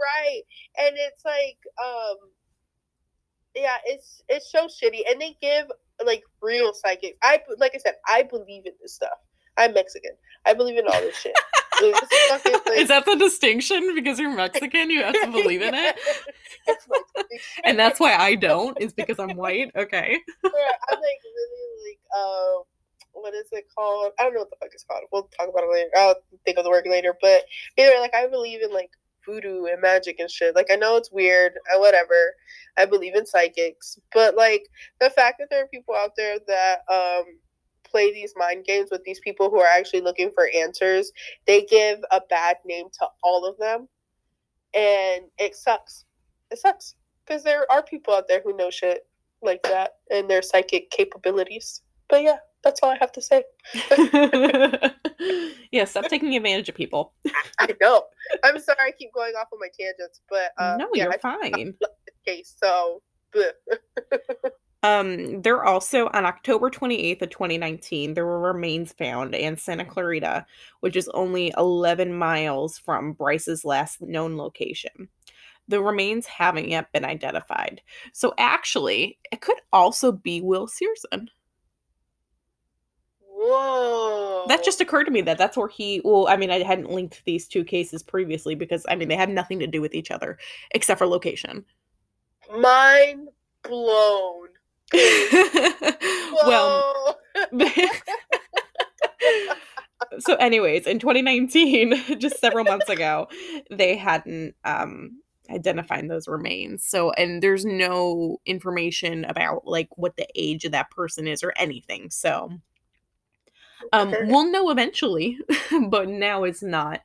right and it's like um yeah it's it's so shitty and they give like real psychics i like i said i believe in this stuff i'm mexican i believe in all this shit It's fucking, like- is that the distinction? Because you're Mexican, you have to believe in it? And that's why I don't, is because I'm white. Okay. Yeah, i'm like really like uh what is it called i don't know what the fuck it's called we'll talk about it later i'll think of the word later but either like i believe in like voodoo and magic and shit like i know it's weird uh, whatever i believe in psychics but like the fact that there are people out there that um play these mind games with these people who are actually looking for answers they give a bad name to all of them and it sucks it sucks because there are people out there who know shit like that and their psychic capabilities but yeah, that's all I have to say. yeah, stop taking advantage of people. I know. I'm sorry I keep going off on my tangents, but uh, no, yeah, you're I fine. case. So. Um, there also on October 28th of 2019, there were remains found in Santa Clarita, which is only 11 miles from Bryce's last known location. The remains haven't yet been identified. So actually, it could also be Will Searson. whoa. That just occurred to me that that's where he well, I mean, I hadn't linked these two cases previously because I mean, they have nothing to do with each other except for location. mind blown. well, so anyways in 2019 just several months ago they hadn't um identified those remains so and there's no information about like what the age of that person is or anything so um Okay. we'll know eventually but now it's not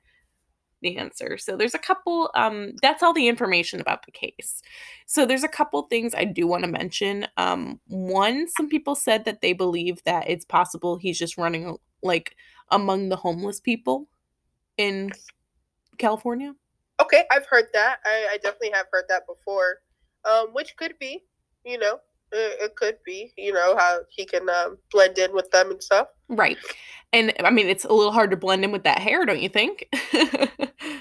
the answer so there's a couple um that's all the information about the case so there's a couple things i do want to mention um one some people said that they believe that it's possible he's just running like among the homeless people in california Okay, I've heard that. I, I definitely have heard that before. Um, which could be, you know, it, it could be, you know, how he can um, blend in with them and stuff. right and i mean it's a little hard to blend in with that hair don't you think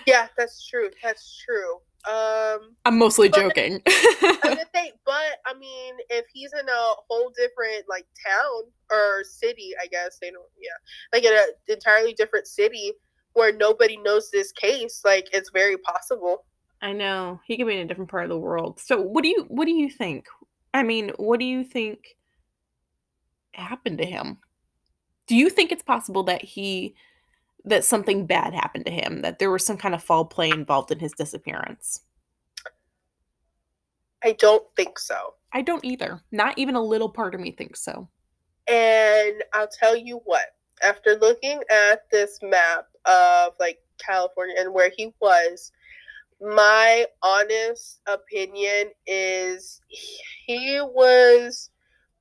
Yeah, that's true. That's true. Um, i'm mostly But- joking I was gonna say, but I mean, if he's in a whole different like town or city, I guess they don't. Yeah, like in an entirely different city where nobody knows this case, like it's very possible. I know. He could be in a different part of the world. So what do you what do you think? I mean, what do you think happened to him? Do you think it's possible that he that something bad happened to him, that there was some kind of foul play involved in his disappearance? I don't think so. I don't either. Not even a little part of me thinks so. And I'll tell you what, after looking at this map of like California and where he was, my honest opinion is he was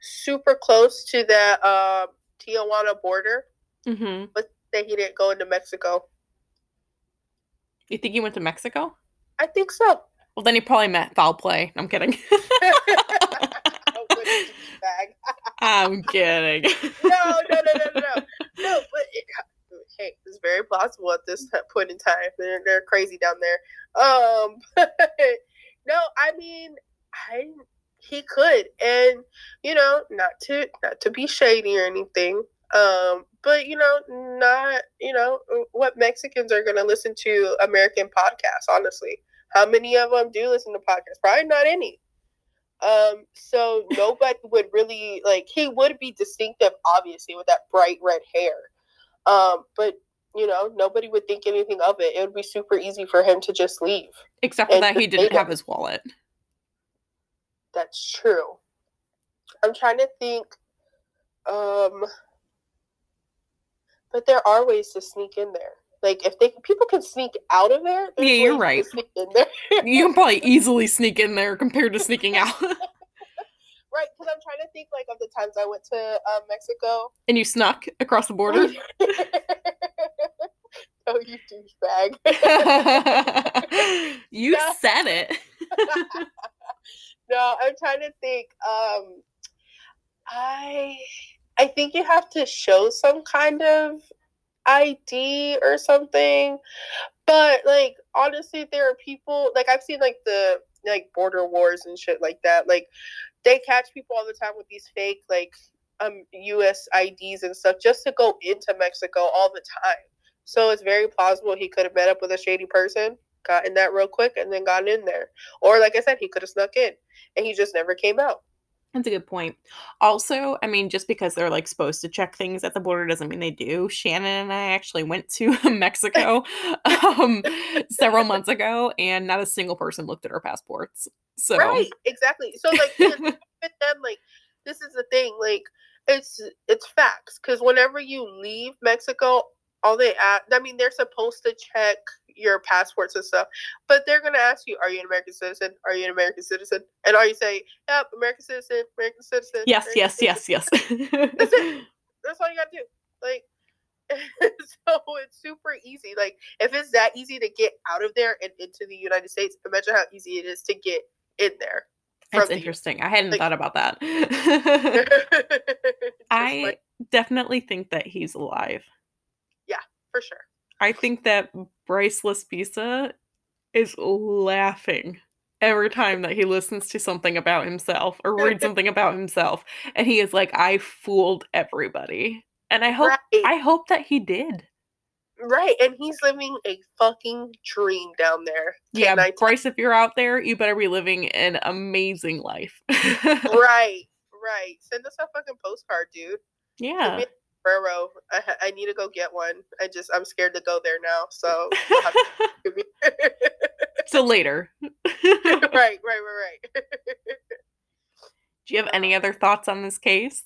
super close to that um, Tijuana border. Mm-hmm. That he didn't go into Mexico. You think he went to Mexico? I think so. Well, then he probably met foul play. I'm kidding. I'm kidding. no, no, no, no, no, no. No, but it, hey, plausible at this point in time. They're, they're crazy down there. Um, no, I mean, I he could, and you know, not to not to be shady or anything. Um, but you know, not you know what Mexicans are gonna listen to American podcasts. Honestly, how many of them do listen to podcasts? Probably not any. Um, so nobody would really like he would be distinctive, obviously, with that bright red hair. Um, but you know, nobody would think anything of it. It would be super easy for him to just leave. Except for that he didn't have his wallet. That's true. I'm trying to think. Um, but there are ways to sneak in there. Like if they people can sneak out of there. Yeah, you're right. Sneak in there. You can probably easily sneak in there compared to sneaking out. right? Because I'm trying to think like of the times I went to uh, Mexico. and you snuck across the border. oh, you douchebag. you No. said it. no, I'm trying to think. Um, I I think you have to show some kind of ID or something. But like honestly, there are people like I've seen like the like border wars and shit like that. Like they catch people all the time with these fake like um US IDs and stuff just to go into Mexico all the time. So it's very plausible he could have met up with a shady person, gotten that real quick, and then gotten in there. Or like I said, he could have snuck in and he just never came out. That's a good point. Also, I mean, just because they're like supposed to check things at the border doesn't mean they do. Shannon and I actually went to Mexico um, several months ago, and not a single person looked at our passports. So, Right, exactly. So like with like this is the thing, like it's it's facts because whenever you leave Mexico, all they ask, I mean, they're supposed to check your passports and stuff, but they're gonna ask you, "Are you an American citizen? Are you an American citizen?" And are you say, "Yep, American citizen, American citizen." Yes, American yes, yes, yes. That's it. That's all you gotta do. Like, so it's super easy. Like, if it's that easy to get out of there and into the United States, imagine how easy it is to get in there. That's the- interesting. I hadn't like- thought about that. I like, definitely think that he's alive. For sure. I think that Bryce Laspisa is laughing every time that he listens to something about himself or reads something about himself. And he is like, I fooled everybody. And I hope Right. I hope that he did. Right, and he's living a fucking dream down there. Yeah, Can tell- Bryce, if you're out there, you better be living an amazing life. right, right. Send us a fucking postcard, dude. yeah. Burrow, I, I need to go get one. I just I'm scared to go there now. So you'll have to give me- so later. right, right, right, right. Do you have any other thoughts on this case?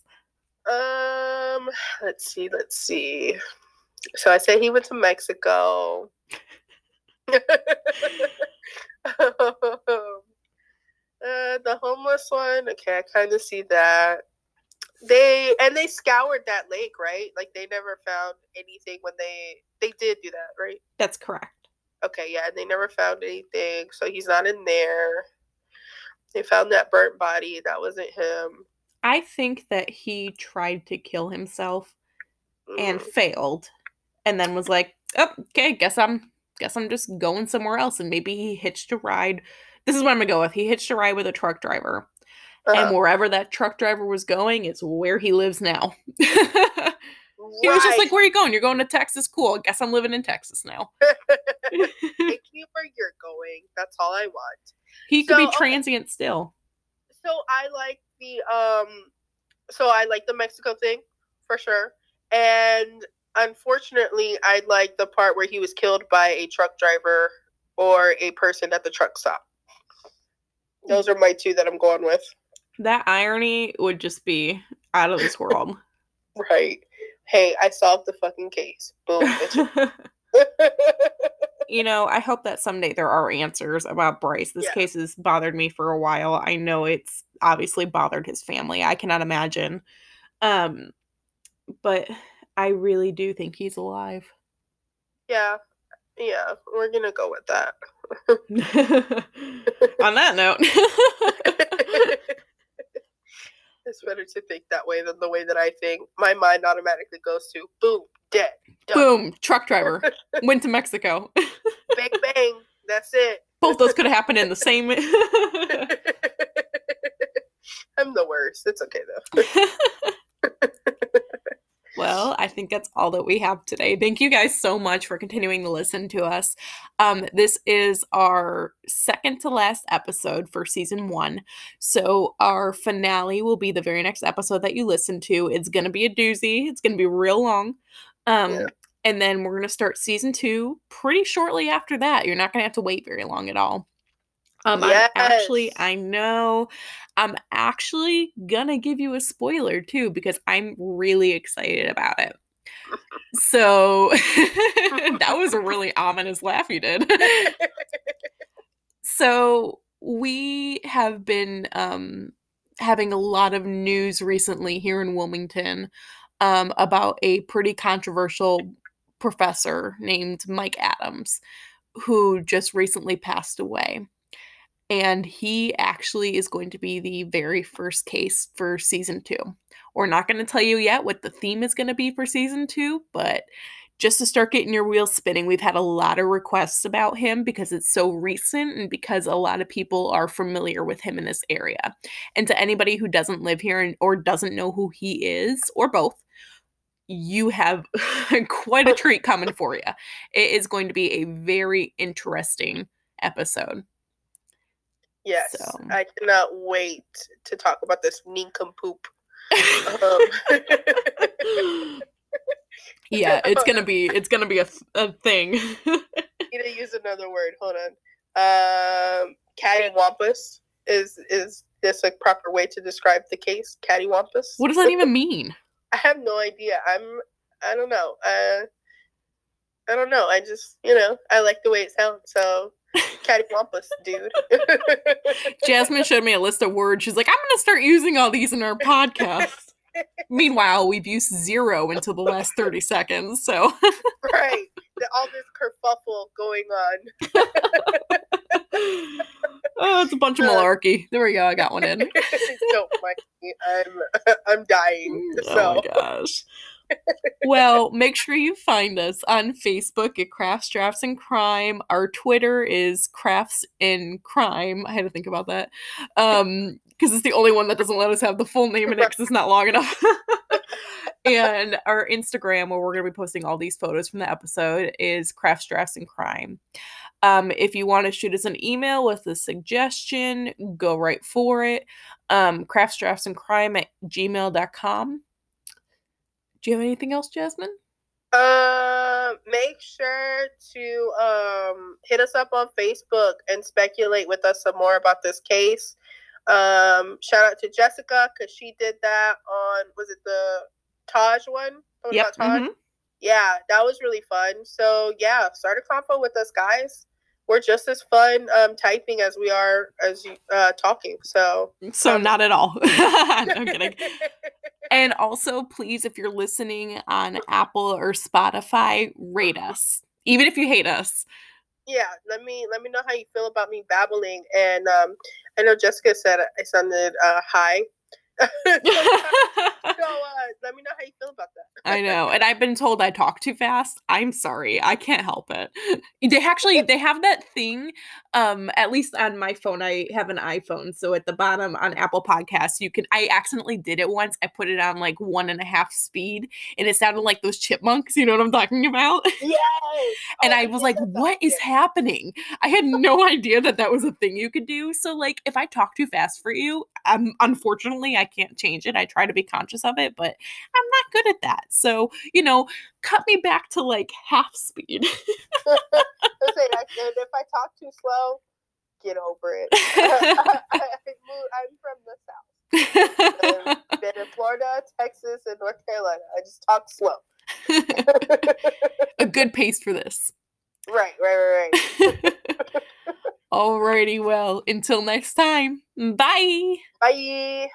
um, let's see, let's see. So I say he went to Mexico. Uh, the homeless one, okay, I kind of see that. They and they scoured that lake, right? Like they never found anything when they they did do that, right? That's correct. Okay, yeah, and they never found anything, so he's not in there. They found that burnt body. That wasn't him. I think that he tried to kill himself and Mm, failed and then was like, oh, okay, guess I'm guess I'm just going somewhere else. And maybe he hitched a ride. This is what I'm gonna go with. He hitched a ride with a truck driver. Uh-huh. And wherever that truck driver was going is where he lives now. he was just like, Where are you going? You're going to Texas? Cool. Guess I'm living in Texas now. Take me where you're going. That's all I want. he could So, be okay. transient still. So I like the um so I like the Mexico thing for sure. And unfortunately I like the part where he was killed by a truck driver or a person at the truck stop. Those are my two that I'm going with. That irony would just be out of this world. Right. Hey, I solved the fucking case. Boom. you know, I hope that someday there are answers about Bryce. This Yeah. case has bothered me for a while. I know it's obviously bothered his family. I cannot imagine. Um but I really do think he's alive. yeah. Yeah. We're gonna go with that. On that note, it's better to think that way than the way that I think. My mind automatically goes to boom, dead. Done. boom, truck driver went to Mexico. bang bang. That's it. Both those could have happened in the same I'm the worst. It's okay though. Well, I think that's all that we have today. Thank you guys so much for continuing to listen to us. Um, this is our second to last episode for season one. So, our finale will be the very next episode that you listen to. It's going to be a doozy, it's going to be real long. Um, Yeah. And then we're going to start season two pretty shortly after that. You're not going to have to wait very long at all. Um, I'm actually, I know, I'm actually gonna give you a spoiler too because I'm really excited about it. So that was a really ominous laugh you did. so we have been um, having a lot of news recently here in Wilmington um, about a pretty controversial professor named Mike Adams who just recently passed away. And he actually is going to be the very first case for season two. We're not going to tell you yet what the theme is going to be for season two, but just to start getting your wheels spinning, we've had a lot of requests about him because it's so recent and because a lot of people are familiar with him in this area. And to anybody who doesn't live here and, or doesn't know who he is, or both, you have quite a treat coming for you. It is going to be a very interesting episode. Yes. So. I cannot wait to talk about this nincompoop. Um, yeah, it's gonna be it's gonna be a, a thing. need to use another word. Hold on. Um, cattywampus is is this a proper way to describe the case? Cattywampus. what does that even mean? I have no idea. I'm. I don't know. Uh, I don't know. I just, you know, I like the way it sounds. So, cattywampus, dude. Jasmine showed me a list of words. She's like, I'm going to start using all these in our podcast. Meanwhile, we've used zero until the last 30 seconds. So, right. All this kerfuffle going on. oh, it's a bunch of uh, malarkey. There we go. I got one in. Don't mind me. I'm, I'm dying. Mm, so. Oh my gosh. Well, make sure you find us on Facebook at Crafts Drafts and Crime. Our Twitter is Crafts in Crime. I had to think about that. Um, because it's the only one that doesn't let us have the full name in it because it's not long enough. and our Instagram, where we're going to be posting all these photos from the episode, is Crafts Drafts and Crime. Um, if you want to shoot us an email with a suggestion, go right for it. Um, crafts drafts and crime at gmail.com. Do you have anything else, Jasmine? Uh, make sure to um hit us up on Facebook and speculate with us some more about this case. Um, shout out to Jessica because she did that on was it the Taj one? Yep. Taj? mhm. Yeah, that was really fun. So yeah, start a convo with us, guys. We're just as fun um, typing as we are as you uh, talking. So So, not at all. no, I'm kidding. And also, please, if you're listening on Apple or Spotify, rate us, even if you hate us. yeah, let me let me know how you feel about me babbling. And um, I know Jessica said I sounded uh, high. so uh, let me know how you feel about that. I know. And I've been told I talk too fast. I'm sorry. I can't help it. They actually they have that thing um at least on my phone I have an iPhone. So at the bottom on Apple Podcasts, you can I accidentally did it once. I put it on like one and a half speed and it sounded like those chipmunks, you know what I'm talking about? Yes. and Oh, I was like, what is happening? I had no idea that that was a thing you could do. So, like, if I talk too fast for you, um, unfortunately, I can't change it. I try to be conscious of it, but I'm not good at that. So, you know, cut me back to like half speed. Listen, I, and if I talk too slow, get over it. I, I, I'm from the south. I've been in Florida, Texas, and North Carolina. I just talk slow. a good pace for this. right, right, right, right. Alrighty, well, until next time, bye. Bye.